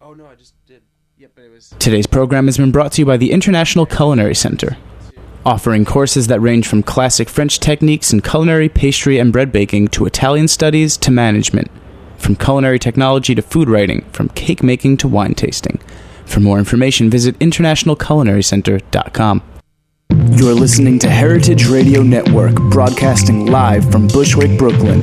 Oh no, I just did. Yep, but it was. Uh, Today's program has been brought to you by the International Culinary Center, offering courses that range from classic French techniques in culinary, pastry, and bread baking to Italian studies to management, from culinary technology to food writing, from cake making to wine tasting. For more information, visit internationalculinarycenter.com. You're listening to Heritage Radio Network, broadcasting live from Bushwick, Brooklyn.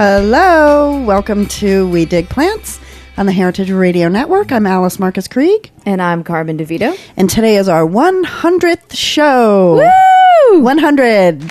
Hello, welcome to We Dig Plants on the Heritage Radio Network. I'm Alice Marcus Krieg, And I'm Carmen DeVito. and today is our 100th show. Woo! 100.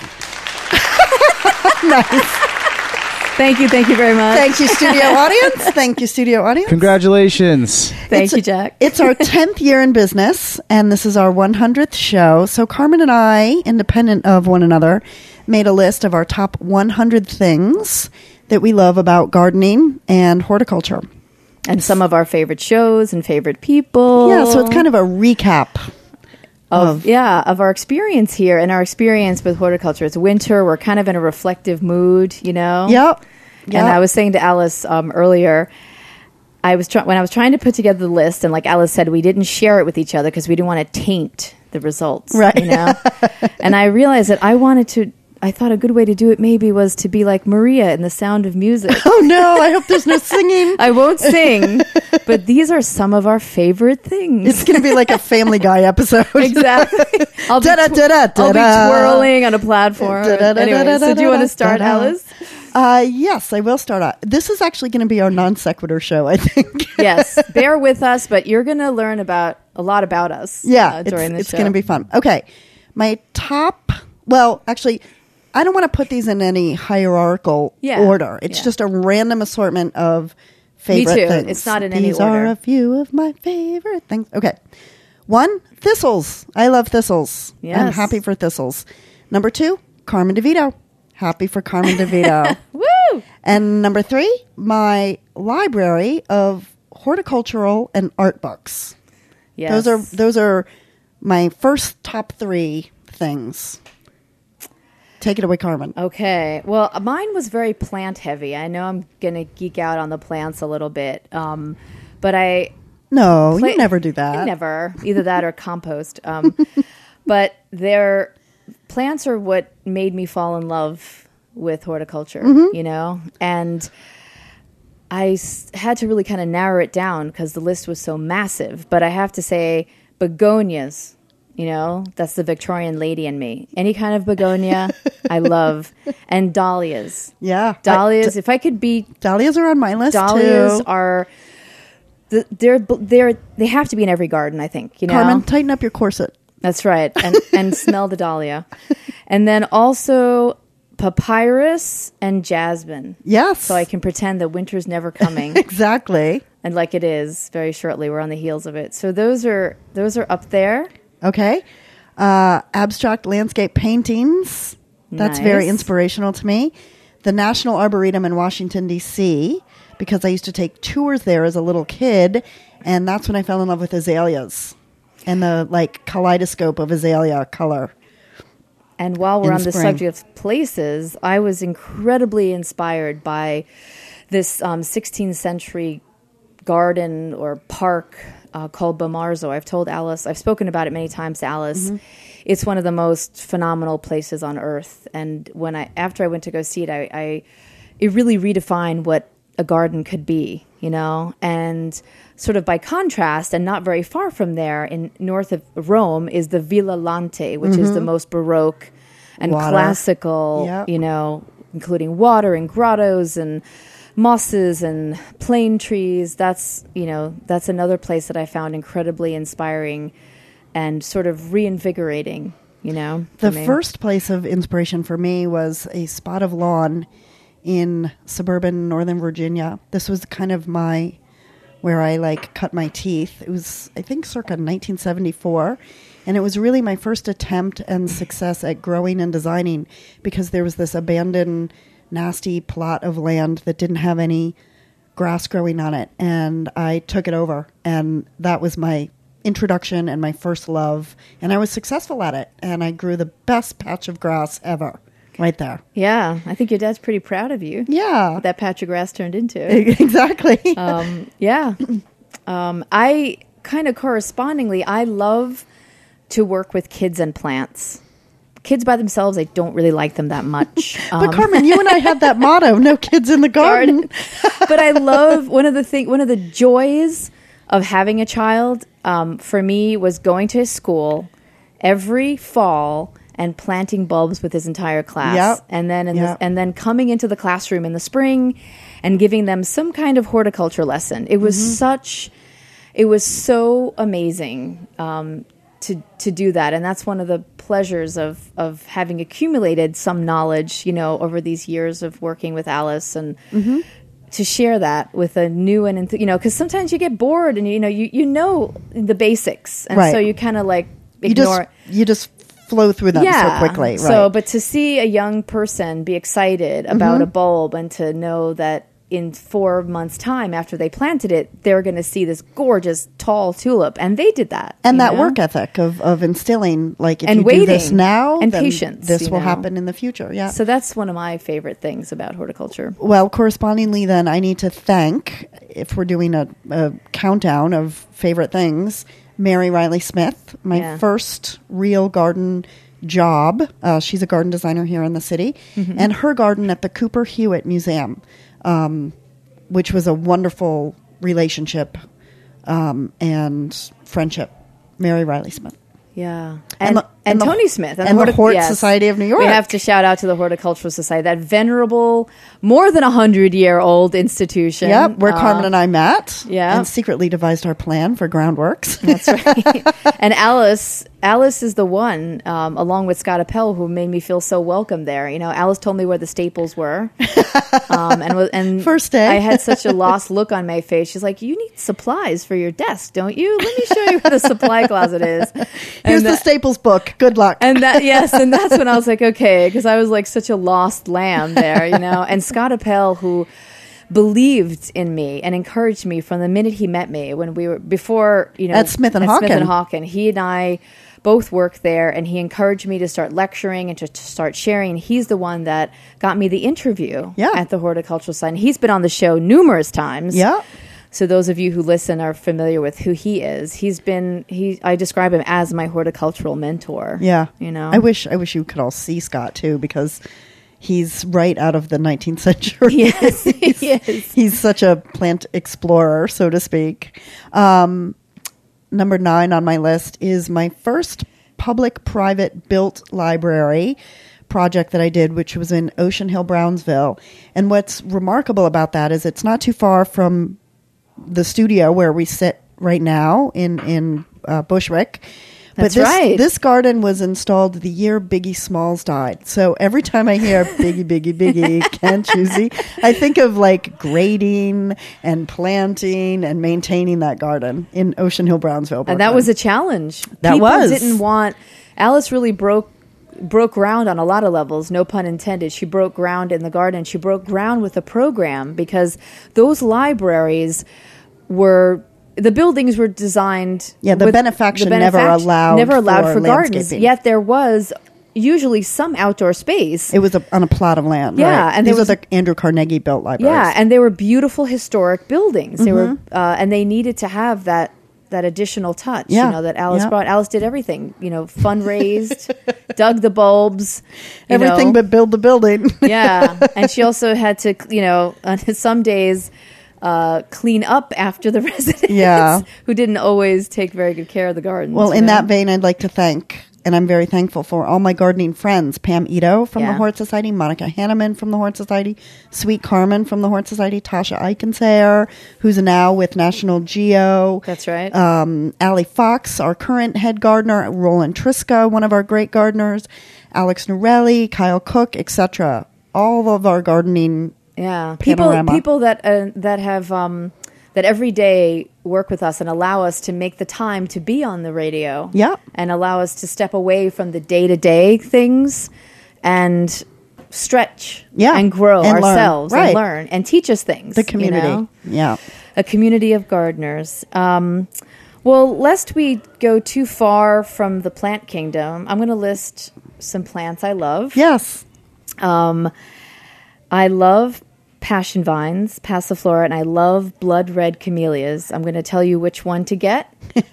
Thank you, thank you very much. Thank you, studio audience. Thank you, studio audience. Congratulations. Thank It's- you, Jack. It's our 10th year in business, and this is our 100th show. So, Carmen and I, independent of one another, made a list of our top 100 things that we love about gardening and horticulture. and some of our favorite shows and favorite people. Yeah, so it's kind of a recap. of yeah of our experience here and our experience with horticulture. It's winter. We're kind of in a reflective mood, you know. Yep. And I was saying to Alice um, earlier, I was try- when I was trying to put together the list, and like Alice said, we didn't share it with each other because we didn't want to taint the results, Right. You know. and I realized that I wanted to. I thought a good way to do it maybe was to be like Maria in The Sound of Music. Oh no, I hope there's no singing. I won't sing, but these are some of our favorite things. It's going to be like a Family Guy episode. exactly. I'll be, da-da, I'll be twirling on a platform. Anyway, so do you want to start, Alice? Uh, yes, I will start out. This is actually going to be our non sequitur show, I think. yes, bear with us, but you're going to learn about a lot about us. yeah, uh, it's, during the it's going to be fun. Okay, my top. Well, actually, I don't want to put these in any hierarchical Yeah, order. It's yeah. just a random assortment of favorite too. things. It's not in any order. these are a few of my favorite things. Okay, one thistles. I love thistles. I'm happy for thistles. Number two, Carmen DeVito. Happy for Carmen DeVito. Woo! And number three, my library of horticultural and art books. Yes. Those are those are my first top three things. Take it away, Carmen. Okay. Well, mine was very plant heavy. I know I'm going to geek out on the plants a little bit. Um, but I No, pla- you never do that. I never. Either that or compost. Um, but their plants are what made me fall in love with horticulture, Mm-hmm. you know? And I s- had to really kind of narrow it down because the list was so massive. But I have to say, begonias, you know, that's the Victorian lady in me. Any kind of begonia, I love. And dahlias. Yeah, Dahlias, if I could be dahlias are on my list dahlias too. are. They're, they're, they have to be in every garden i think you know Carmen, tighten up your corset. that's right and and smell the dahlia and then also papyrus and jasmine Yes, so i can pretend that winter's never coming exactly. and like it is very shortly we're on the heels of it so those are those are up there Okay, uh, abstract landscape paintings. That's very inspirational to me. The National Arboretum in Washington D.C. because I used to take tours there as a little kid, and that's when I fell in love with azaleas and the like kaleidoscope of azalea color. And while we're on the subject of places, I was incredibly inspired by this um, 16th century garden or park uh, called Bomarzo. I've told Alice, I've spoken about it many times to Alice. Mm-hmm. It's one of the most phenomenal places on earth. And when I, after I went to go see it, I, I it really redefined what a garden could be, you know, and sort of by contrast, and not very far from there, in north of Rome, is the Villa Lante, which is the most baroque and Water. classical, Yep. you know, including water and grottos and mosses and plane trees. That's, you know, that's another place that I found incredibly inspiring and sort of reinvigorating, you know. The first place of inspiration for me was a spot of lawn in suburban Northern Virginia. This was kind of my where I like cut my teeth. It was I think circa 1974 and it was really my first attempt and success at growing and designing because there was this abandoned nasty plot of land that didn't have any grass growing on it and I took it over and that was my introduction and my first love and I was successful at it and I grew the best patch of grass ever right there. Yeah, I think your dad's pretty proud of you. Yeah. That patch of grass turned into. exactly. um, yeah. Um, I kind of correspondingly, I love to work with kids and plants. Kids by themselves, I don't really like them that much. but Um, Carmen, you and I had that motto, no kids in the garden. but I love one of the thing, one of the joys of having a child um, for me was going to his school every fall and planting bulbs with his entire class, Yep. and then in Yep. the, and then coming into the classroom in the spring and giving them some kind of horticulture lesson. It was Mm-hmm. such, it was so amazing um, to to do that, and that's one of the pleasures of of having accumulated some knowledge, you know, over these years of working with Alice and Mm-hmm. to share that with a new and you know because sometimes you get bored and you know you you know the basics and Right. so you kind of like You ignore just you just flow through them yeah so quickly. Right. so but to see a young person be excited Mm-hmm. about a bulb and to know that in four months time after they planted it they're going to see this gorgeous tall tulip and they did that and that know? work ethic of, of instilling like if And you do this now And then patience, this will know. happen in the future yeah so that's one of my favorite things about horticulture well correspondingly then i need to thank if we're doing a, a countdown of favorite things mary riley smith my Yeah. first real garden job uh, she's a garden designer here in the city Mm-hmm. and her garden at the cooper hewitt museum um, which was a wonderful relationship um, and friendship. Mary riley smith Yeah, And and the- and, and the- Tony Smith and the Hort Society of New York. We have to shout out to the Horticultural Society, that venerable, more than a hundred year old institution. Yep, where Uh, Carmen and I met. yeah. and secretly devised our plan for groundworks. That's right. and Alice, Alice is the one, um, along with Scott Appel, who made me feel so welcome there. You know, Alice told me where the staples were, um, and was- and First day. I had such a lost look on my face. She's like, "You need supplies for your desk, don't you? Let me show you where the supply closet is." Here's And the Staples book. Good luck. and that yes, and that's when I was like, okay, because I was like such a lost lamb there, you know. And Scott Appel, who believed in me and encouraged me from the minute he met me when we were before, you know, At Smith and Smith and Hawken. Hawken. He and I both worked there, and he encouraged me to start lecturing and to, to start sharing. He's the one that got me the interview Yeah. at the Horticultural Society. He's been on the show numerous times. yeah. So those of you who listen are familiar with who he is. He's been he I describe him as my horticultural mentor. Yeah. You know. I wish I wish you could all see Scott too because he's right out of the 19th century. Yes, he is. he's such a plant explorer, so to speak. Um, number nine on my list is my first public private built library project that I did, which was in Ocean Hill, Brownsville. And what's remarkable about that is it's not too far from the studio where we sit right now in in uh, Bushwick. That's but this, right. This garden was installed the year Biggie Smalls died. So every time I hear Biggie, Biggie, Biggie, can't see? I think of like grading and planting and maintaining that garden in Ocean Hill, Brownsville. and that was a challenge. That People was. didn't want Alice really broke broke ground on a lot of levels, no pun intended. She broke ground in the garden. She broke ground with the program because those libraries were the buildings were designed Yeah, the benefaction the never allowed never allowed for for, gardens. Yet there was usually some outdoor space. It was a, on a plot of land. Yeah, right. and these are was- the Andrew Carnegie built libraries. Yeah, and they were beautiful historic buildings. They were, Mm-hmm. uh, and they needed to have that that additional touch. Yeah, You know that Alice yeah. brought. Alice did everything. You know, fundraised, dug the bulbs, everything know. but build the building. yeah. And she also had to, you know, on some days. Uh, clean up after the residents Yeah. who didn't always take very good care of the gardens. Well, in know? that vein, I'd like to thank and I'm very thankful for all my gardening friends Pam Ito from the Yeah. Hort Society, Monica Hanneman from the Hort Society, Sweet Carmen from the Hort Society, Tasha Eichensayer, who's now with National Geo. That's right. Um, Allie Fox, our current head gardener, Roland Triska, one of our great gardeners, Alex Norelli, Kyle Cook, etc. All of our gardening Yeah, people panorama. people that uh, that have um, that every day work with us and allow us to make the time to be on the radio. Yeah. and allow us to step away from the day to day things and stretch. Yeah, and grow and learn. ourselves Right. and learn and teach us things. the you community. know? Yeah. a community of gardeners. Um, well, lest we go too far from the plant kingdom, I'm going to list some plants I love. Yes. Um, I love passion vines, passiflora, and I love blood red camellias. I'm going to tell you which one to get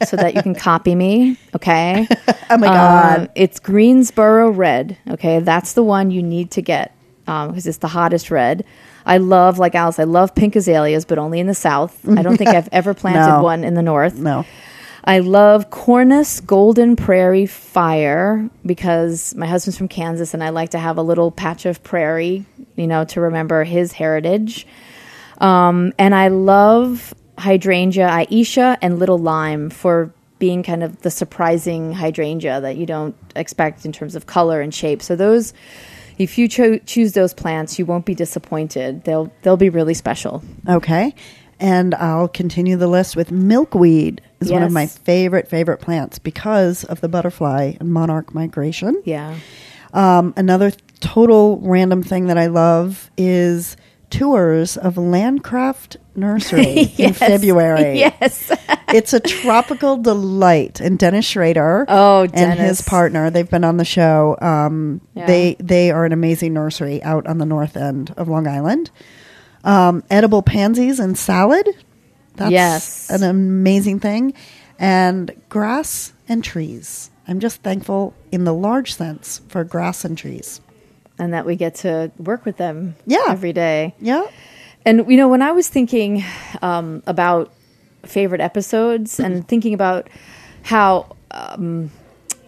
so that you can copy me. Okay. Oh my God. Um, it's Greensboro red. Okay. That's the one you need to get because it's the hottest red. I love, like Alice, I love pink azaleas, but only in the south. I don't think I've ever planted No. one in the north. no. I love Cornus Golden Prairie Fire because my husband's from Kansas and I like to have a little patch of prairie, you know, to remember his heritage. Um, and I love hydrangea Ayesha and Little Lime for being kind of the surprising hydrangea that you don't expect in terms of color and shape. So those, if you cho- choose those plants, you won't be disappointed. They'll they'll be really special. Okay. And I'll continue the list with milkweed is one of my favorite favorite plants because of the butterfly and monarch migration. Yeah. Um, another total random thing that I love is tours of Landcraft Nursery in February. Yes. it's a tropical delight. And Dennis Schrader Oh, and his partner, they've been on the show. Um, Yeah. They they are an amazing nursery out on the north end of Long Island. Um, edible pansies and salad. That's Yes. an amazing thing. And grass and trees. I'm just thankful in the large sense for grass and trees. and that we get to work with them Yeah. every day. Yeah. And you know, when I was thinking um, about favorite episodes and thinking about how um,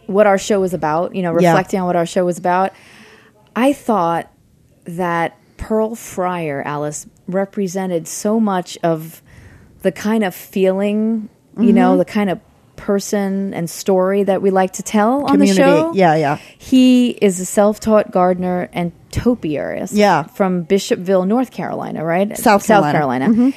what our show was about, you know, Yeah. reflecting on what our show was about, I thought that Pearl Fryar, Alice, represented so much of the kind of feeling, you Mm-hmm. know, the kind of person and story that we like to tell on the show. Yeah, yeah. He is a self-taught gardener and topiarist. Yeah. from Bishopville, North Carolina, right? South Carolina. Mm-hmm.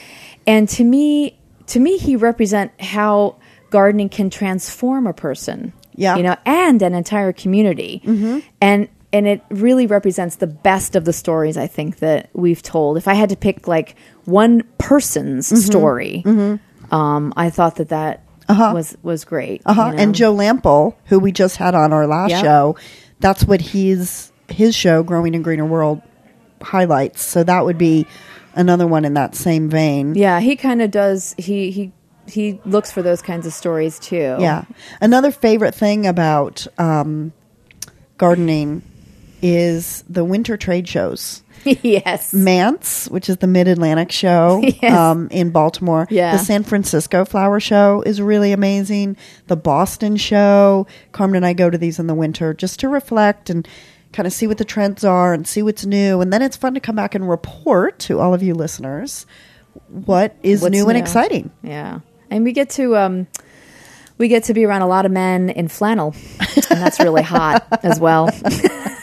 And to me, to me, he represent how gardening can transform a person. Yeah. you know, and an entire community. Mm-hmm. And and it really represents the best of the stories I think that we've told. If I had to pick like one person's Mm-hmm. story, um, I thought that that was was great. Uh huh. you know? And Joe Lamp'l, who we just had on our last Yep. show, that's what he's his show, Growing in Greener World, highlights. So that would be another one in that same vein. Yeah, he kind of does. He he he looks for those kinds of stories too. Yeah. Another favorite thing about um, gardening is the winter trade shows. yes. MANTS, which is the Mid Atlantic show Yes. um, in Baltimore. Yeah. The San Francisco Flower Show is really amazing. The Boston show. Carmen and I go to these in the winter just to reflect and kind of see what the trends are and see what's new. And then it's fun to come back and report to all of you listeners what is What's new, and exciting. Yeah, and we get to um, we get to be around a lot of men in flannel, and that's really hot as well.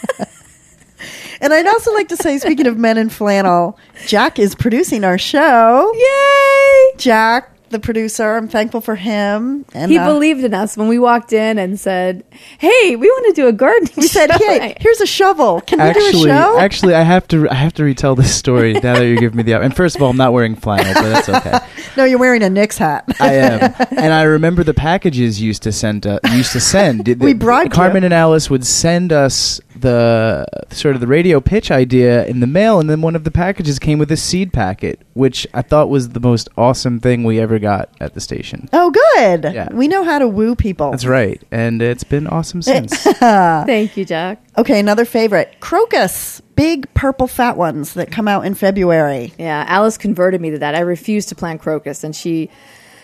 And I'd also like to say, speaking of men in flannel, Jack is producing our show. Yay! Jack, the producer, I'm thankful for him. And He uh, believed in us when we walked in and said, "Hey, we want to do a gardening." we said, show." "Hey, here's a shovel. Can we do a Actually, show?" actually, I have to I have to retell this story now that you're giving me the. Up. And first of all, I'm not wearing flannel, but that's okay. no, you're wearing a Knicks hat. I am, and I remember the packages used to send. Uh, used to send. We bribed Carmen you. and Alice would send us the sort of the radio pitch idea in the mail, and then one of the packages came with a seed packet, which I thought was the most awesome thing we ever got at the station. oh, good. Yeah. We know how to woo people. That's right, and it's been awesome since. Thank you, Jack. Okay, another favorite crocus, big purple fat ones that come out in February. Yeah, Alice converted me to that. I refused to plant crocus, and she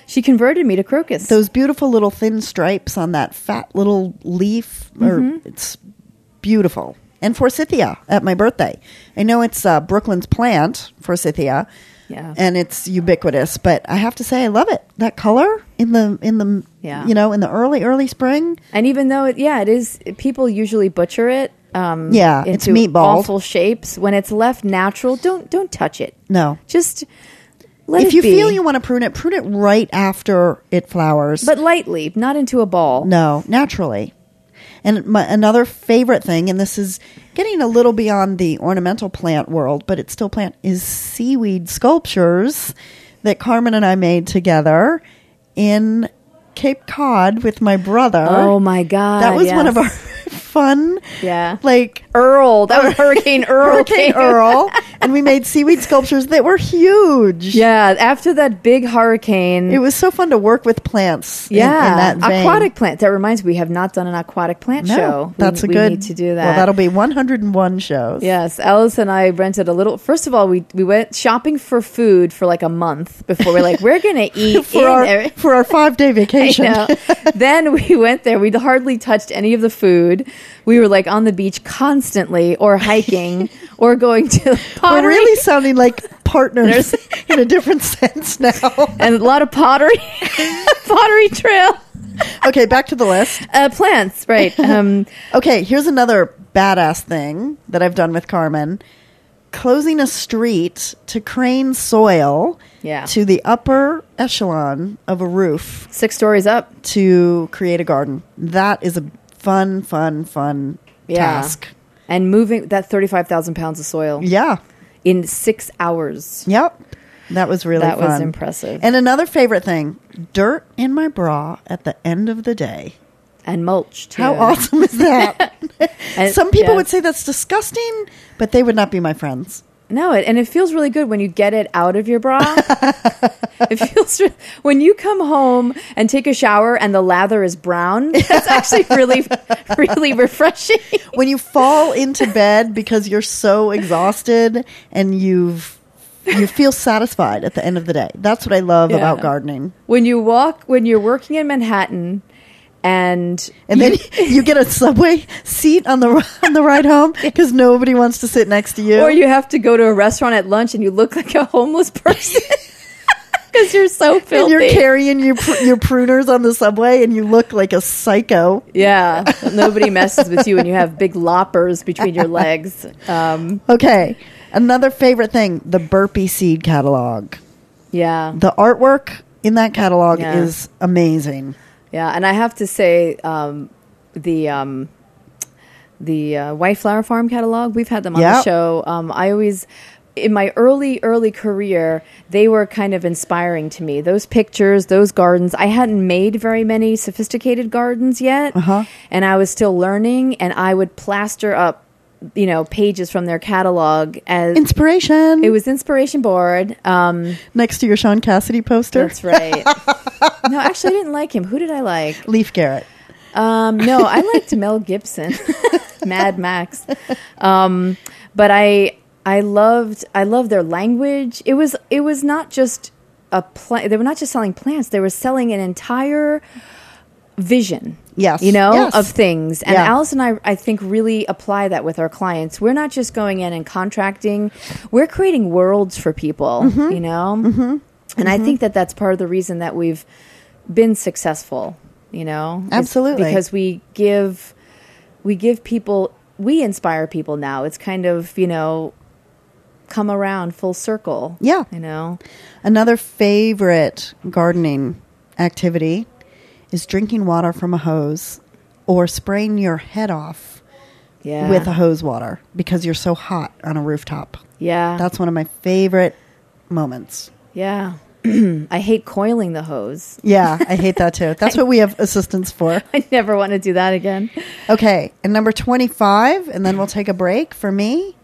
She converted me to crocus. those beautiful little thin stripes on that fat little leaf or Mm-hmm. it's beautiful and forsythia at my birthday i know it's uh, brooklyn's plant forsythia Yeah. and it's ubiquitous but i have to say i love it that color in the in the Yeah. you know in the early early spring And even though it, yeah, it is. People usually butcher it. Um, Yeah, it's into meatballed. awful shapes. When it's left natural, don't don't touch it. no Just let if you be. feel you want to prune it prune it right after it flowers but lightly, not into a ball. No, naturally. And my, another favorite thing, and this is getting a little beyond the ornamental plant world, but it's still plant, is seaweed sculptures that Carmen and I made together in Cape Cod with my brother. Oh my god, that was one of yes. our fun, Yeah. like Earl. That was Hurricane Earl. Hurricane. Earl, and we made seaweed sculptures that were huge. Yeah, after that big hurricane. It was so fun to work with plants. yeah, in, that vein. aquatic plant. That reminds me, we have not done an aquatic plant No, show. We- that's a we good. need to do that. Well, that'll be 101 shows. Yes, Alice and I rented a little. First of all, we we went shopping for food for like a month before we're like, we're gonna eat for in our for our five day vacation. then we went there. We'd hardly touched any of the food. We were like on the beach constantly, or hiking, or going to We're pottery. really sounding like partners in a different sense now. and a lot of pottery, pottery trail. okay, back to the list. Uh, plants, right? Um, Okay, here's another badass thing that I've done with Carmen. Closing a street to crane soil Yeah. to the upper echelon of a roof six stories up. to create a garden. That is a fun, fun, fun Yeah. task. And moving that thirty-five thousand pounds of soil Yeah. in six hours. Yep. That was really That was impressive. And another favorite thing dirt in my bra at the end of the day. And mulch too. How awesome is that? And- Some people yes. would say that's disgusting, but they would not be my friends. No, it, and it feels really good when you get it out of your bra. it feels re- when you come home and take a shower and the lather is brown. That's actually really, really refreshing. When you fall into bed because you're so exhausted and you've you feel satisfied at the end of the day. That's what I love Yeah. about gardening. When you walk, when you're working in Manhattan, and And then you get a subway seat on the on the ride home because nobody wants to sit next to you. or you have to go to a restaurant at lunch and you look like a homeless person because you're so filthy. and you're carrying your pr- your pruners on the subway and you look like a psycho. yeah, nobody messes with you, and you have big loppers between your legs. Um, Okay. Another favorite thing, the burpee seed catalog. yeah, The artwork in that catalog Yeah. is amazing. Yeah, and I have to say, um, the um, the uh, White Flower Farm catalog, we've had them on the show. Um, I always, in my early early career, they were kind of inspiring to me. Those pictures, those gardens. I hadn't made very many sophisticated gardens yet, Uh-huh. and I was still learning. And I would plaster up, you know, pages from their catalog as. Inspiration. it was inspiration board. Um, next to your Shaun Cassidy poster. that's right. no, actually, I didn't like him. Who did I like? Leif Garrett. Um, no, I liked Mel Gibson, Mad Max. Um, but I I loved I loved their language. It was it was not just a plant. They were not just selling plants. They were selling an entire vision. Yes. You know, Yes. of things. And Yeah. Alice and I, I think, really apply that with our clients. We're not just going in and contracting, we're creating worlds for people, Mm-hmm. you know? Mm-hmm. And I think that that's part of the reason that we've been successful, you know? Absolutely. Because we give, we give people, we inspire people now. It's kind of, you know, come around full circle. Yeah. You know? Another favorite gardening activity is drinking water from a hose or spraying your head off Yeah. with a hose water because you're so hot on a rooftop. yeah. That's one of my favorite moments. yeah. I hate coiling the hose. Yeah, I hate that too. That's what we have assistants for. I never want to do that again. Okay, and number 25, and then we'll take a break for me.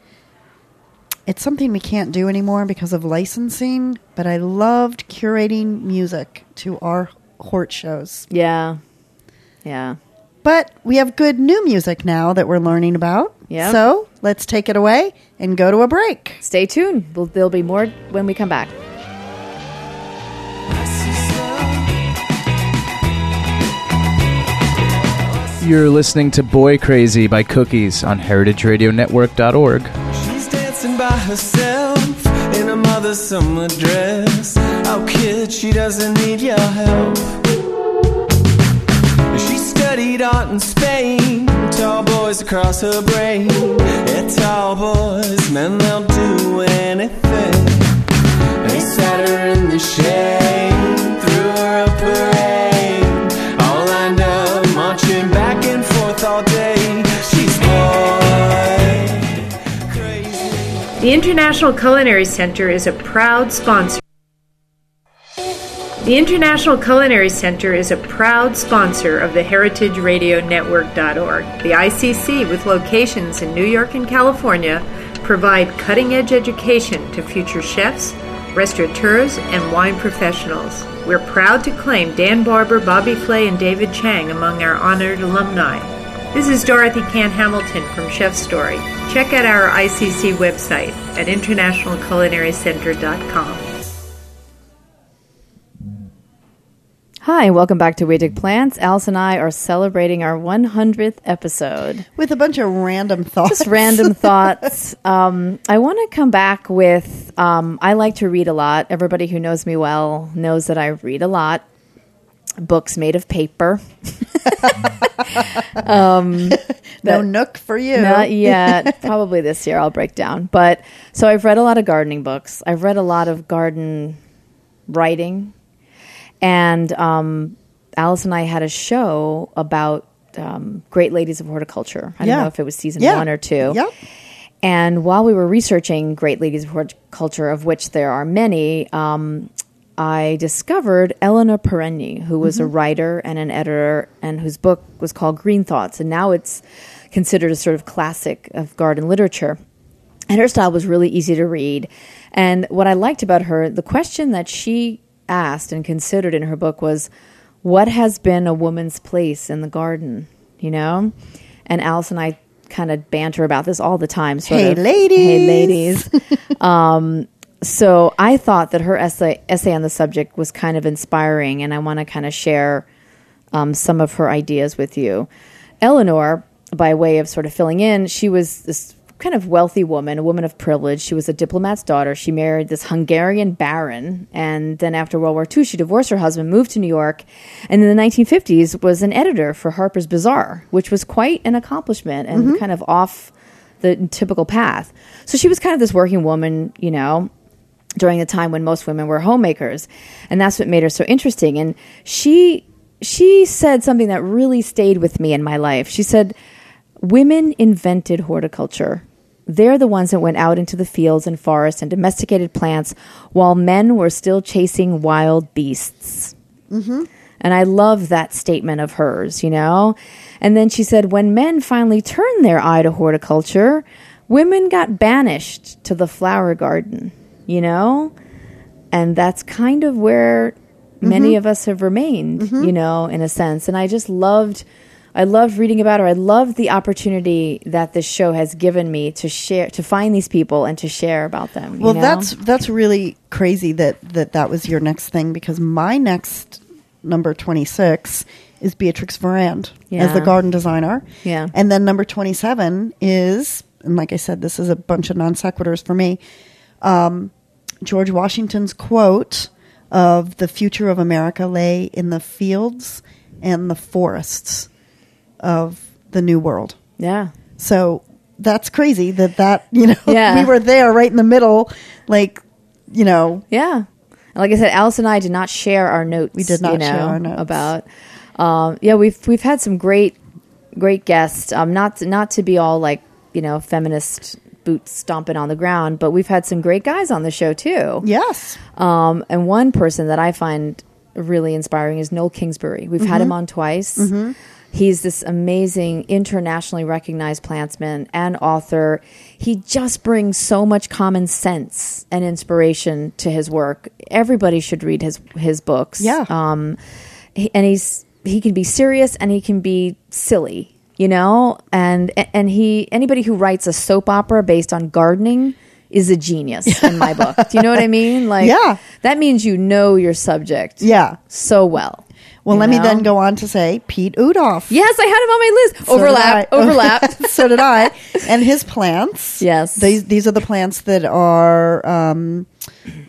It's something we can't do anymore because of licensing, but I loved curating music to our Hort shows. Yeah. Yeah. But we have good new music now that we're learning about. Yeah. So let's take it away and go to a break. Stay tuned. We'll, there'll be more when we come back. You're listening to Boy Crazy by Cookies on heritageradionetwork.org. She's dancing by herself in a mother's summer dress. Oh, kid, she doesn't need your help. She studied art in Spain. Tall boys across her brain. Yeah, tall boys, men, they'll do anything. They sat her in the shade, International Culinary Center is a proud sponsor. The International Culinary Center is a proud sponsor of the HeritageRadioNetwork.org. The ICC, with locations in New York and California, provide cutting edge education to future chefs, restaurateurs, and wine professionals. We're proud to claim Dan Barber, Bobby Flay, and David Chang among our honored alumni. This is Dorothy Cann Hamilton from Chef Story. Check out our ICC website at internationalculinarycenter.com. Hi, welcome back to We Dig Plants. Alice and I are celebrating our 100th episode. With a bunch of random thoughts. Just random thoughts. Um, I want to come back with um, I like to read a lot. Everybody who knows me well knows that I read a lot. Books made of paper. no nook for you. Not yet. Probably this year I'll break down. But so I've read a lot of gardening books. I've read a lot of garden writing. And um, Alice and I had a show about um, great ladies of horticulture. I Yeah. don't know if it was season Yeah. one or two. Yep. And while we were researching Great Ladies of Horticulture, of which there are many, um, I discovered Eleanor Perényi, who was a writer and an editor, and whose book was called Green Thoughts. And now it's considered a sort of classic of garden literature. And her style was really easy to read. And what I liked about her, the question that she asked and considered in her book was, What has been a woman's place in the garden? You know? And Alice and I kind of banter about this all the time. Sort Hey, of, ladies. Hey, ladies. um, so I thought that her essay, essay on the subject was kind of inspiring, and I want to kind of share um, some of her ideas with you. Eleanor, by way of sort of filling in, she was this kind of wealthy woman, a woman of privilege. She was a diplomat's daughter. She married this Hungarian baron, and then after World War II, she divorced her husband, moved to New York, and in the 1950s was an editor for Harper's Bazaar, which was quite an accomplishment and kind of off the typical path. So she was kind of this working woman, you know, during a time when most women were homemakers. And that's what made her so interesting. And she she said something that really stayed with me in my life. She said women invented horticulture. They're the ones that went out into the fields and forests and domesticated plants while men were still chasing wild beasts. Mm-hmm. And I love that statement of hers, you know? And then she said, when men finally turned their eye to horticulture, women got banished to the flower garden, you know? And that's kind of where many mm-hmm. of us have remained, mm-hmm. you know, in a sense. And I just loved. I loved reading about her. I loved the opportunity that this show has given me to share, to find these people and to share about them. you Well, know? that's that's really crazy that that that was your next thing because my next number 26 is Beatrix Farrand as the garden designer. Yeah. And then number 27 is and like I said this is a bunch of non sequiturs for me. Um, George Washington's quote of the future of America lay in the fields and the forests of the new world. yeah. So that's crazy that that you know Yeah. we were there right in the middle, like you know Yeah. Like I said, Alice and I did not share our notes. We did not you know, share our notes. about. Um, yeah, we've we've had some great great guests. Um, not not to be all like you know feminist boots stomping on the ground, but we've had some great guys on the show too. yes, Um, and one person that I find really inspiring is Noel Kingsbury. We've had him on twice. He's this amazing, internationally recognized plantsman and author. He just brings so much common sense and inspiration to his work. Everybody should read his his books. Yeah. Um, and he's he can be serious and he can be silly, you know. And and he anybody who writes a soap opera based on gardening is a genius in my book. Do you know what I mean? Like, Yeah. that means you know your subject yeah. so well. Well, you let me then go on to say Piet Oudolf. Yes, I had him on my list. So overlap, overlap. so did I. And his plants. Yes. These these are the plants that are um,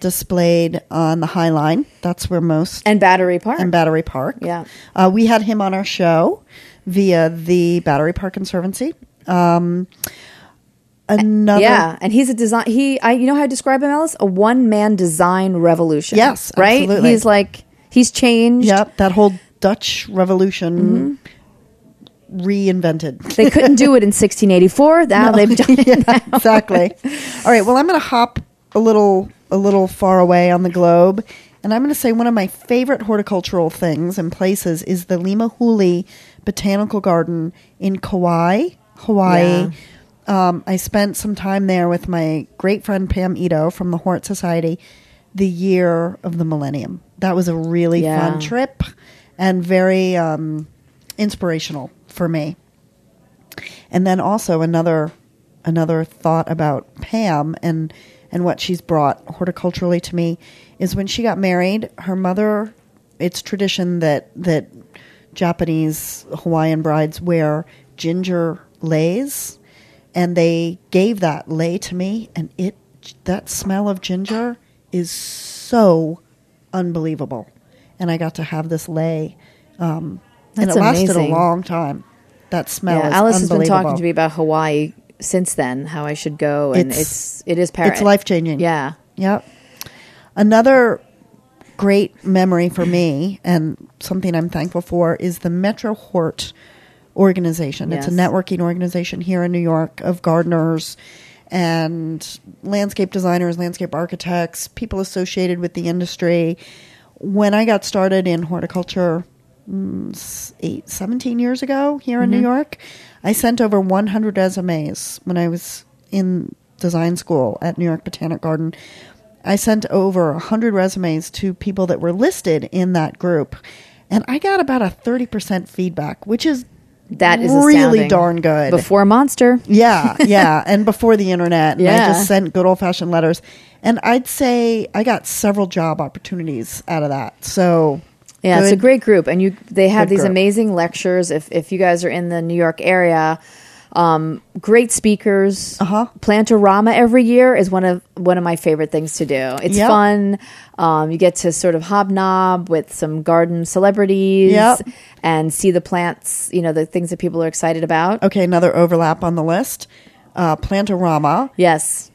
displayed on the High Line. That's where most and Battery Park. and Battery Park. Yeah. Uh, we had him on our show via the Battery Park Conservancy. Um, another. yeah, and he's a design. He, I, you know how I describe him, Alice? A one man design revolution. Yes, right. absolutely. He's like he's changed. Yep. That whole Dutch Revolution reinvented. They couldn't do it in 1684. Now they've done it. yeah, exactly. All right. Well, I'm going to hop a little a little far away on the globe, and I'm going to say one of my favorite horticultural things and places is the Limahuli Botanical Garden in Kauai, Hawaii. Um, I spent some time there with my great friend Pam Ito from the Hort Society the year of the millennium. That was a really Yeah. fun trip and very um, inspirational for me. And then also another another thought about Pam and and what she's brought horticulturally to me is when she got married, her mother it's tradition that that Japanese Hawaiian brides wear ginger leis and they gave that lay to me and it that smell of ginger is so unbelievable. And I got to have this lay, um, and it lasted amazing. a long time. That smell Yeah, Alice has been talking to me about Hawaii since then. How I should go, and It's- it's, it is par- It's life changing. Yeah, Yep. Another great memory for me and something I'm thankful for is the Metro Hort organization. It's a networking organization here in New York of gardeners and landscape designers, landscape architects, people associated with the industry. When I got started in horticulture mm, eight, 17 years ago here in New York, I sent over 100 resumes when I was in design school at New York Botanic Garden. I sent over 100 resumes to people that were listed in that group. And I got about a 30% feedback, which is that is really astounding. darn good. Before Monster, Yeah, yeah, and before the internet, and I Yeah. just sent good old fashioned letters, and I'd say I got several job opportunities out of that. So Yeah, it's a great group, and you they have these group. amazing lectures. If if you guys are in the New York area, um, great speakers. Uh-huh. Plantorama every year is one of one of my favorite things to do. It's Yep. fun. Um, you get to sort of hobnob with some garden celebrities Yep. and see the plants. You know the things that people are excited about. Okay, another overlap on the list. Uh, Plantorama. Yes,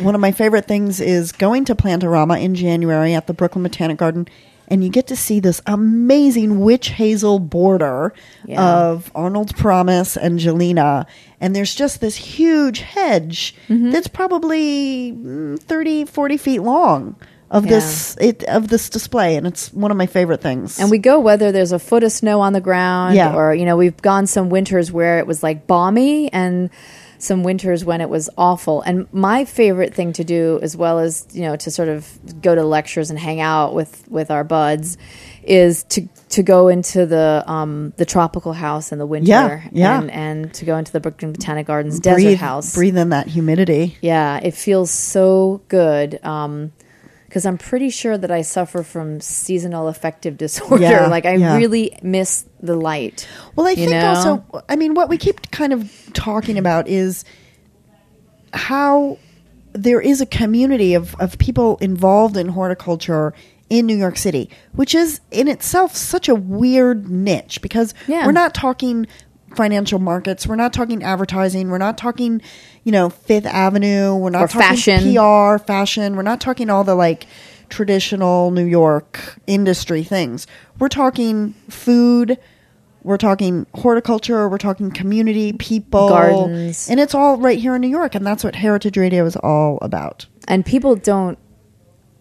One of my favorite things is going to Plantorama in January at the Brooklyn Botanic Garden, and you get to see this amazing witch hazel border Yeah. of Arnold's Promise and Jelena. And there's just this huge hedge Mm-hmm. that's probably mm, 30, 40 feet long of Yeah. this it, of this display, and it's one of my favorite things. And we go whether there's a foot of snow on the ground Yeah. or, you know, we've gone some winters where it was like balmy and some winters when it was awful. And my favorite thing to do, as well as, you know, to sort of go to lectures and hang out with, with our buds, is to to go into the um, the tropical house in the winter Yeah, yeah. and and to go into the Brooklyn Botanic Gardens desert house. breathe in that humidity. Yeah, it feels so good. Um, because I'm pretty sure that I suffer from seasonal affective disorder. Yeah, like I yeah. really miss the light. Well, I think know? also, I mean, what we keep kind of talking about is how there is a community of, of people involved in horticulture in New York City, which is in itself such a weird niche because Yeah. we're not talking financial markets, we're not talking advertising, we're not talking, you know, Fifth Avenue, we're not Or talking fashion. PR, fashion, we're not talking all the like traditional New York industry things. We're talking food, we're talking horticulture, we're talking community, people, Gardens. and it's all right here in New York, and that's what Heritage Radio is all about. And people don't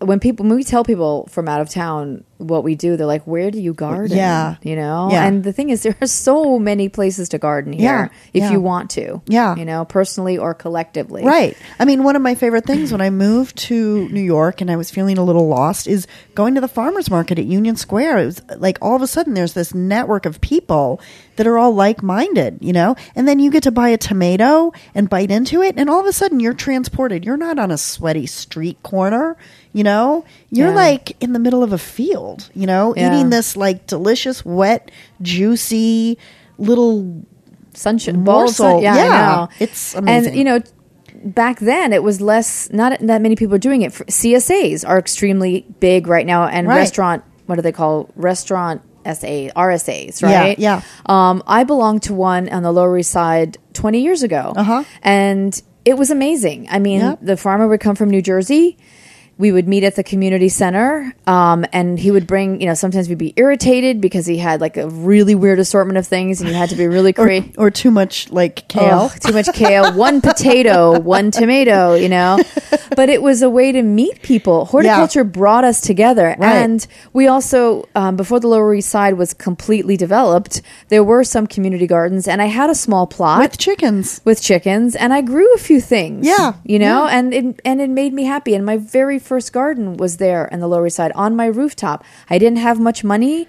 when people when we tell people from out of town what we do, they're like, "Where do you garden?" Yeah. you know. Yeah. And the thing is, there are so many places to garden here Yeah, if yeah. you want to. Yeah. you know, personally or collectively. Right. I mean, one of my favorite things when I moved to New York and I was feeling a little lost is going to the farmers market at Union Square. It was like all of a sudden there's this network of people that are all like minded, you know? And then you get to buy a tomato and bite into it, and all of a sudden you're transported. You're not on a sweaty street corner, you know? You're Yeah. like in the middle of a field. You know, Yeah. eating this like delicious, wet, juicy little sunshine. Morsel, Yeah, yeah. Know. It's amazing. And you know, back then it was less. Not that many people are doing it. CSAs are extremely big right now, and Right. restaurant. What do they call restaurant? SA, RSAs, Yeah, right? yeah. Um, I belonged to one on the Lower East Side 20 years ago. Uh-huh. And it was amazing. I mean, Yep. the farmer would come from New Jersey. We would meet at the community center, um, and he would bring. You know, sometimes we'd be irritated because he had like a really weird assortment of things, and you had to be really or, creative. or too much like kale. Oh, too much kale, one potato, one tomato, you know. But it was a way to meet people. Horticulture brought us together. Right. And we also, um, before the Lower East Side was completely developed, there were some community gardens, and I had a small plot with chickens. with chickens and I grew a few things. Yeah, You know, yeah. and it and it made me happy. And my very first garden was there in the Lower East Side on my rooftop. I didn't have much money.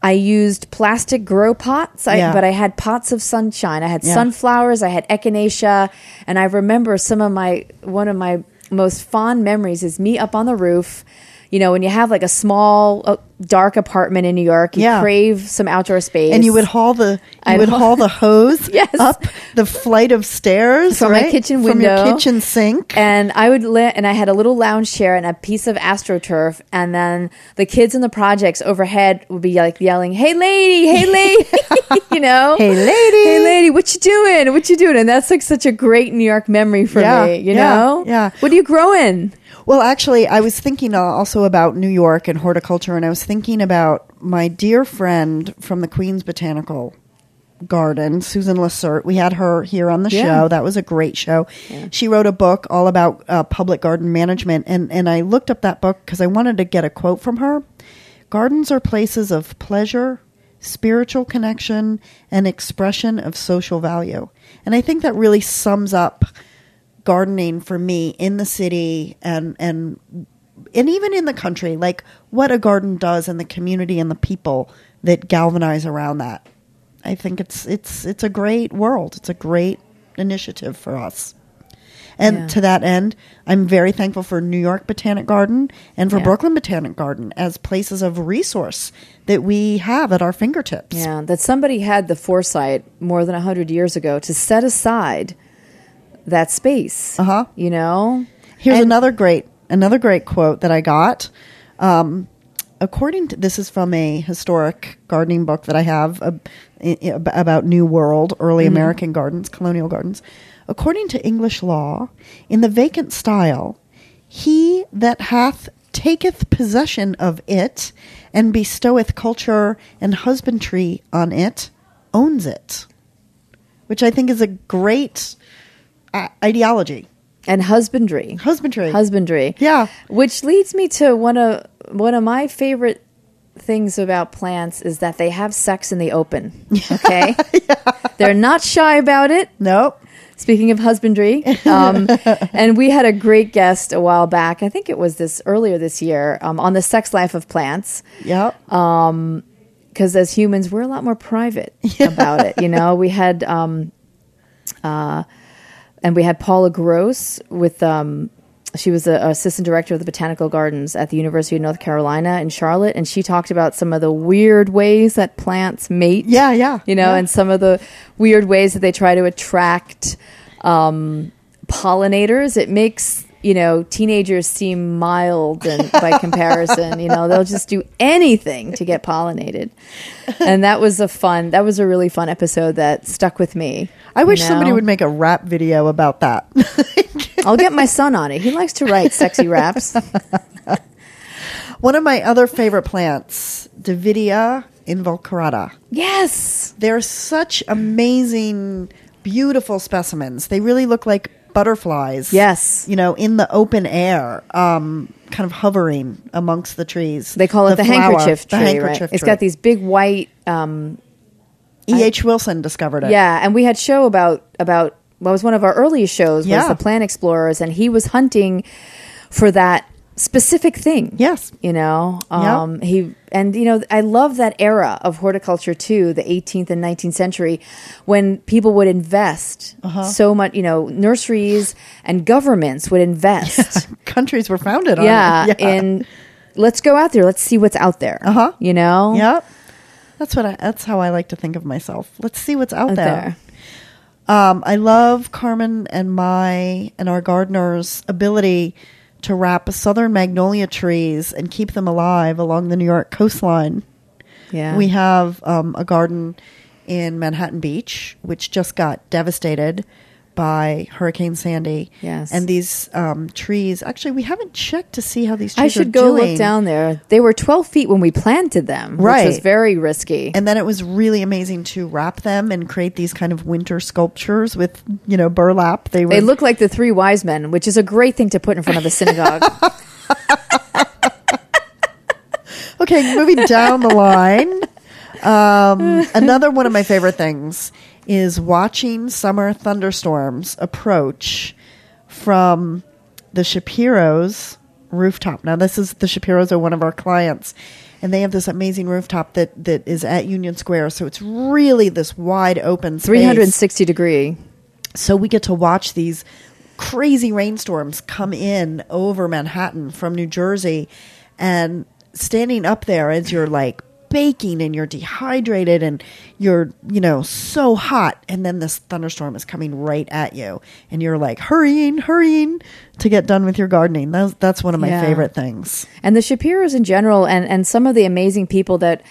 I used plastic grow pots, I, Yeah. but I had pots of sunshine. I had Yeah. sunflowers, I had echinacea, and I remember some of my one of my most fond memories is me up on the roof. You know, when you have like a small, uh, dark apartment in New York, you Yeah. crave some outdoor space, And you would haul the you I'd would haul- the hose Yes. up the flight of stairs From my right? kitchen from your kitchen sink. and I would li- and I had a little lounge chair and a piece of astroturf, and then the kids in the projects overhead would be like yelling, "Hey lady, hey lady," you know, Hey, lady. hey lady, what you doing? What you doing? And that's like such a great New York memory for Yeah, me, you yeah, know. yeah. What are you growing? Well, actually, I was thinking also about New York and horticulture, and I was thinking about my dear friend from the Queens Botanical Garden, Susan Lacerte. We had her here on the Yeah. show. That was a great show. She wrote a book all about uh, public garden management, and, and I looked up that book because I wanted to get a quote from her. Gardens are places of pleasure, spiritual connection, and expression of social value. And I think that really sums up gardening for me in the city and and and even in the country like what a garden does and the community and the people that galvanize around that i think it's it's it's a great world it's a great initiative for us and Yeah. to that end i'm very thankful for new york botanic garden and for Yeah. brooklyn botanic garden as places of resource that we have at our fingertips Yeah, that somebody had the foresight more than hundred years ago to set aside that space. Uh-huh. You know. Here's And- another great another great quote that I got. Um, according to this is from a historic gardening book that I have uh, about New World early Mm-hmm. American gardens, colonial gardens. According to English law, in the vacant style, he that hath taketh possession of it and bestoweth culture and husbandry on it owns it, which I think is a great uh, ideology. And husbandry. Husbandry. Husbandry. Yeah. Which leads me to one of one of my favorite things about plants is that they have sex in the open. Okay? They're not shy about it. Nope. Speaking of husbandry, um, and we had a great guest a while back. I think it was this earlier this year um, on the sex life of plants. Yep. because as humans we're a lot more private about it you know we had um uh and we had paula gross with um she was the assistant director of the botanical gardens at the university of north carolina in charlotte. And she talked about some of the weird ways that plants mate Yeah, yeah, you know yeah. and some of the weird ways that they try to attract um pollinators. It makes you know teenagers seem mild and by comparison you know they'll just do anything to get pollinated and that was a fun that was a really fun episode that stuck with me I wish you somebody would make a rap video about that. i'll get my son on it he likes to write sexy raps One of my other favorite plants, Davidia involucrata. yes They're such amazing, beautiful specimens. They really look like butterflies. Yes. You know, in the open air, um, kind of hovering amongst the trees. they call it the, flower, handkerchief the tree handkerchief right it's tree. got these big white um E. H. Wilson discovered it. Yeah, and we had show about about what was one of our earliest shows was Yeah. the Plant Explorers, and he was hunting for that specific thing. Yes. you know, Yeah. um, he and you know I love that era of horticulture too, the 18th and 19th century, when people would invest Uh-huh. so much. You know, nurseries and governments would invest. Countries were founded on yeah, it. in let's go out there. Let's see what's out there. Uh huh. You know? Yep. That's what I. That's how I like to think of myself. Let's see what's out Out there. there. Um, I love Carmen and my and our gardeners' ability to wrap southern magnolia trees and keep them alive along the New York coastline. Yeah. We have um, a garden in Manhattan Beach, which just got devastated by Hurricane Sandy. Yes. and these um, trees. Actually, we haven't checked to see how these trees I should go doing. look down there. They were 12 feet when we planted them, Right. which was very risky. And then it was really amazing to wrap them and create these kind of winter sculptures with, you know, burlap. They were they look like the three wise men, which is a great thing to put in front of a synagogue. Okay, moving down the line. Um, another one of my favorite things is watching summer thunderstorms approach from the Shapiro's rooftop. Now, this is the Shapiro's are one of our clients, and they have this amazing rooftop that, that is at Union Square. So it's really this wide open space. 360 degree. So we get to watch these crazy rainstorms come in over Manhattan from New Jersey and standing up there as you're like baking and you're dehydrated and you're, you know, so hot and then this thunderstorm is coming right at you and you're like hurrying, hurrying to get done with your gardening. That's that's one of my Yeah. favorite things. and the Shapiros in general, and, and some of the amazing people that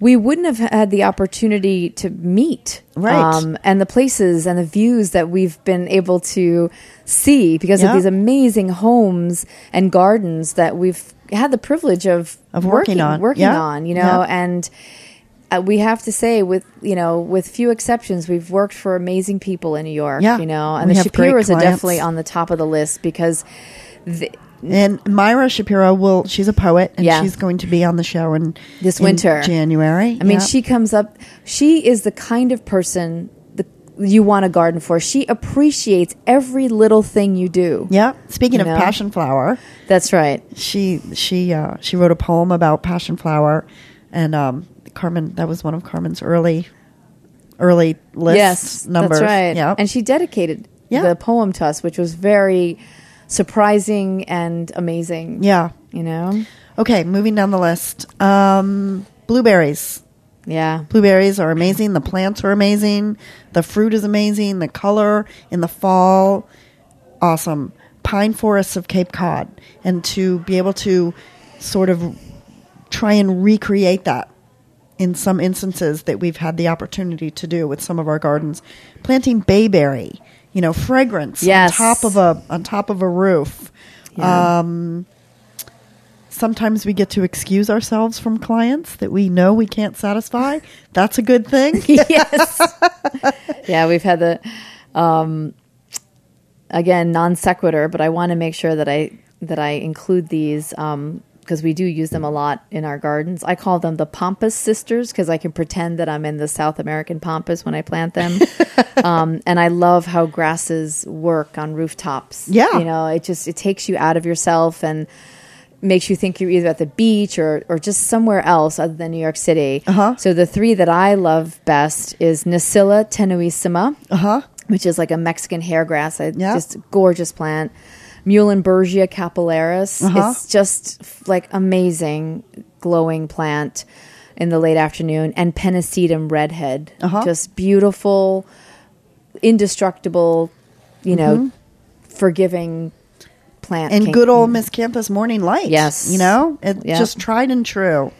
we wouldn't have had the opportunity to meet. Right. Um, and the places and the views that we've been able to see because Yeah. of these amazing homes and gardens that we've had the privilege of, Of working on. working Yeah. on, you know, Yeah. and uh, we have to say, with you know, with few exceptions, we've worked for amazing people in New York. Yeah. you know, and We the Shapiros are definitely on the top of the list because th- And Myra Shapiro will she's a poet and Yeah. she's going to be on the show in This in winter. January. I mean, Yeah. she comes up. She is the kind of person you want a garden for. She appreciates every little thing you do. Yeah. Speaking You of know? passion flower, That's right. she she uh, she wrote a poem about passion flower, and um, Carmen that was one of Carmen's early early list yes, numbers. that's right. Yeah, And she dedicated Yeah. the poem to us, which was very surprising and amazing. yeah. You know. Okay, moving down the list. Um, blueberries. Yeah. Blueberries are amazing. The plants are amazing. The fruit is amazing. The color in the fall, awesome. Pine forests of Cape Cod, and to be able to sort of try and recreate that in some instances that we've had the opportunity to do with some of our gardens, planting bayberry, you know, fragrance Yes. on top of a on top of a roof. Yeah. Um, sometimes we get to excuse ourselves from clients that we know we can't satisfy. That's a good thing. yes. yeah, we've had the um, again non sequitur, but I want to make sure that I that I include these because we do use them a lot in our gardens. I call them the pampas sisters because I can pretend that I'm in the South American pampas when I plant them. um, and I love how grasses work on rooftops. Yeah. you know, it just it takes you out of yourself and makes you think you're either at the beach or, or just somewhere else other than New York City. Uh-huh. So the three that I love best is Nassella tenuissima, Uh-huh. which is like a Mexican hair grass. I, Yeah. Just gorgeous plant. Muhlenbergia capillaris. Uh-huh. It's just like amazing glowing plant in the late afternoon. And Pennisetum redhead. Uh-huh. Just beautiful, indestructible, you know, forgiving plant. And good old Miscanthus morning light. Yes. You know, it's Yeah. just tried and true.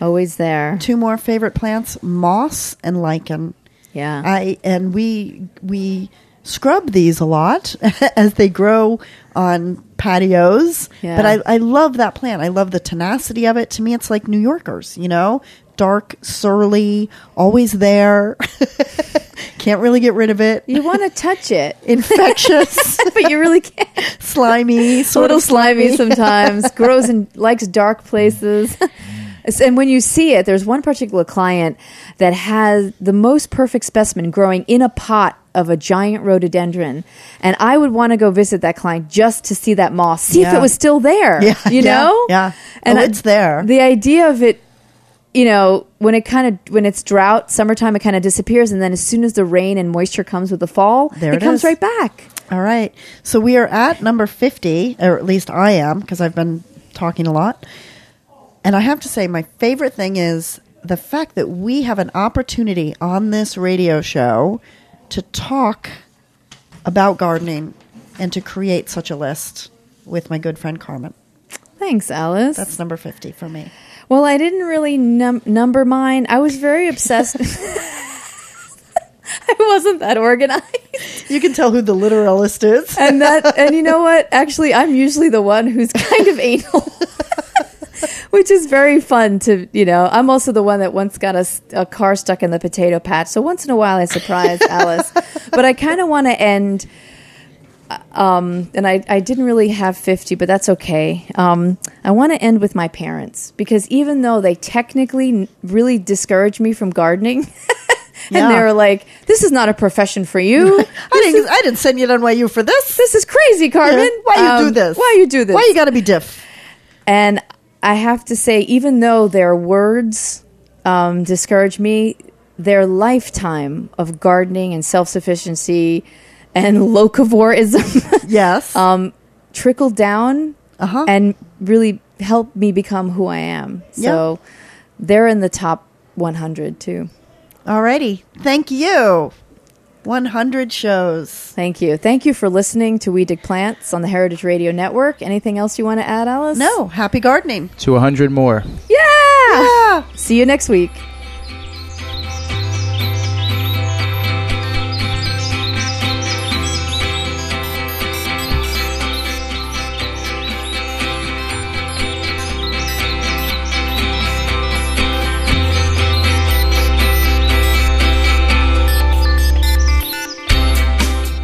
Always there. Two more favorite plants, moss and lichen. Yeah. I and we we scrub these a lot as they grow on patios. Yeah. But I, I love that plant. I love the tenacity of it. To me, it's like New Yorkers, you know, dark, surly, always there. Can't really get rid of it. you want to touch it, Infectious, but you really can't. slimy, a little of slimy sometimes. grows in likes dark places. And when you see it, there's one particular client that has the most perfect specimen growing in a pot of a giant rhododendron. And I would want to go visit that client just to see that moss, see if it was still there. Yeah, you yeah, know? yeah. Oh, and Oh, it's there. The idea of it you know, when it kind of when it's drought, summertime, it kind of disappears, and then as soon as the rain and moisture comes with the fall, There it, it comes is. right back. All right. So we are at number 50, or at least I am, because I've been talking a lot. And I have to say, my favorite thing is the fact that we have an opportunity on this radio show to talk about gardening and to create such a list with my good friend Carmen. Thanks, Alice. That's number 50 for me. well, I didn't really num- number mine. I was very obsessed. I wasn't that organized. You can tell who the literalist is. and that and you know what actually i'm usually the one who's kind of anal which is very fun to you know i'm also the one that once got a, a car stuck in the potato patch so once in a while i surprise alice but i kind of want to end um, and I, I didn't really have 50 but that's okay um, i want to end with my parents because even though they technically really discouraged me from gardening and Yeah. they were like this is not a profession for you I didn't, I didn't send you to NYU for this. this is crazy, Carmen. Why you Um, do this? Why you do this? Why you got to be diff? and I have to say, even though their words um, discourage me, their lifetime of gardening and self sufficiency and locavorism Yes. um, trickled down Uh-huh. and really helped me become who I am. So they're in the top 100 too. Alrighty. Thank you. 100 shows. Thank you. Thank you for listening to We Dig Plants on the Heritage Radio Network. Anything else you want to add, Alice? No, happy gardening. To a hundred more. Yeah! Ah. See you next week.